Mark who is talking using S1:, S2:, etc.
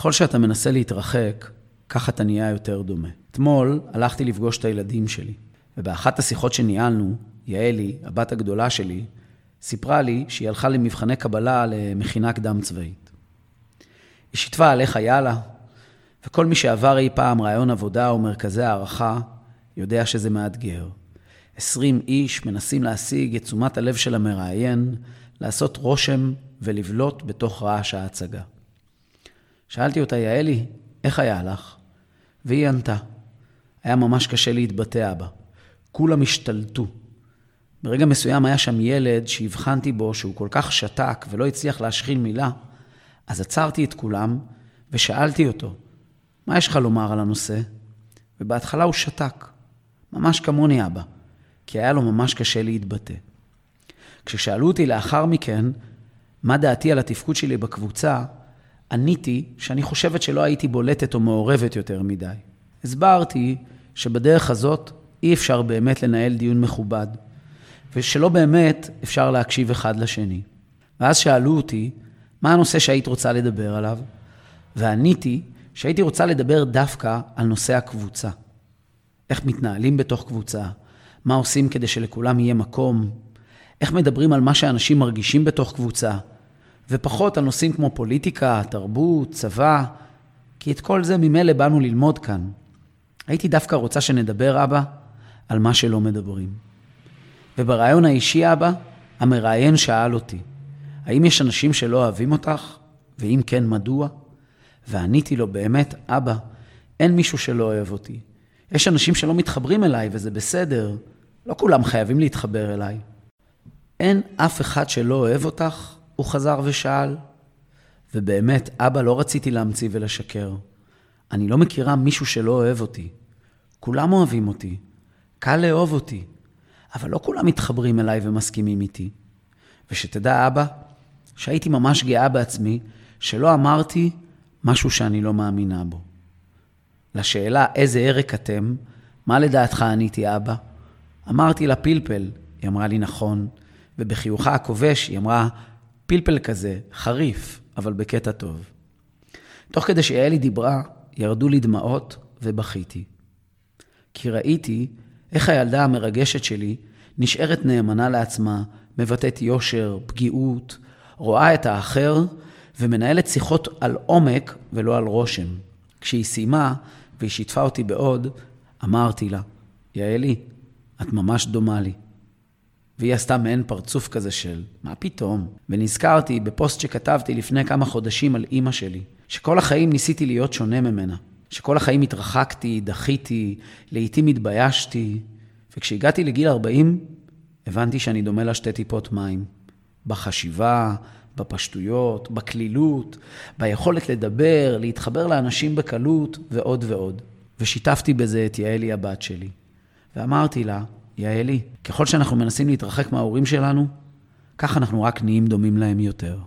S1: ככל שאתה מנסה להתרחק, ככה אתה נהיה יותר דומה. אתמול הלכתי לפגוש את הילדים שלי, ובאחת השיחות שניהלנו, יעלי, הבת הגדולה שלי, סיפרה לי שהיא הלכה למבחני קבלה למכינה קדם צבאית. היא שיתפה על איך היה לה, וכל מי שעבר אי פעם רעיון עבודה או מרכזי הערכה, יודע שזה מאתגר. עשרים איש מנסים להשיג את תשומת הלב של המראיין, לעשות רושם ולבלוט בתוך רעש ההצגה. שאלתי אותה, יעלי, איך היה לך? והיא ענתה, היה ממש קשה להתבטא בה. כולם השתלטו. ברגע מסוים היה שם ילד שהבחנתי בו שהוא כל כך שתק ולא הצליח להשחיל מילה, אז עצרתי את כולם ושאלתי אותו, מה יש לך לומר על הנושא? ובהתחלה הוא שתק, ממש כמוני אבא, כי היה לו ממש קשה להתבטא. כששאלו אותי לאחר מכן, מה דעתי על התפקוד שלי בקבוצה, עניתי שאני חושבת שלא הייתי בולטת או מעורבת יותר מדי. הסברתי שבדרך הזאת אי אפשר באמת לנהל דיון מכובד, ושלא באמת אפשר להקשיב אחד לשני. ואז שאלו אותי, מה הנושא שהיית רוצה לדבר עליו? ועניתי שהייתי רוצה לדבר דווקא על נושא הקבוצה. איך מתנהלים בתוך קבוצה, מה עושים כדי שלכולם יהיה מקום, איך מדברים על מה שאנשים מרגישים בתוך קבוצה, ופחות על נושאים כמו פוליטיקה, תרבות, צבא, כי את כל זה ממילא באנו ללמוד כאן. הייתי דווקא רוצה שנדבר, אבא, על מה שלא מדברים. וברעיון האישי, אבא, המראיין שאל אותי, האם יש אנשים שלא אוהבים אותך? ואם כן, מדוע? ועניתי לו, באמת, אבא, אין מישהו שלא אוהב אותי. יש אנשים שלא מתחברים אליי, וזה בסדר. לא כולם חייבים להתחבר אליי. אין אף אחד שלא אוהב אותך? הוא חזר ושאל. ובאמת, אבא, לא רציתי להמציא ולשקר. אני לא מכירה מישהו שלא אוהב אותי. כולם אוהבים אותי. קל לאהוב אותי. אבל לא כולם מתחברים אליי ומסכימים איתי. ושתדע, אבא, שהייתי ממש גאה בעצמי, שלא אמרתי משהו שאני לא מאמינה בו. לשאלה איזה ערק אתם, מה לדעתך עניתי אבא? אמרתי לה פלפל, היא אמרה לי נכון, ובחיוכה הכובש היא אמרה, פלפל כזה, חריף, אבל בקטע טוב. תוך כדי שיעלי דיברה, ירדו לי דמעות ובכיתי. כי ראיתי איך הילדה המרגשת שלי נשארת נאמנה לעצמה, מבטאת יושר, פגיעות, רואה את האחר ומנהלת שיחות על עומק ולא על רושם. כשהיא סיימה והיא שיתפה אותי בעוד, אמרתי לה, יעלי, את ממש דומה לי. והיא עשתה מעין פרצוף כזה של, מה פתאום? ונזכרתי בפוסט שכתבתי לפני כמה חודשים על אימא שלי, שכל החיים ניסיתי להיות שונה ממנה. שכל החיים התרחקתי, דחיתי, לעתים התביישתי, וכשהגעתי לגיל 40, הבנתי שאני דומה לה שתי טיפות מים. בחשיבה, בפשטויות, בקלילות, ביכולת לדבר, להתחבר לאנשים בקלות ועוד ועוד. ושיתפתי בזה את יעלי הבת שלי. ואמרתי לה, יעלי, ככל שאנחנו מנסים להתרחק מההורים שלנו, כך אנחנו רק נהיים דומים להם יותר.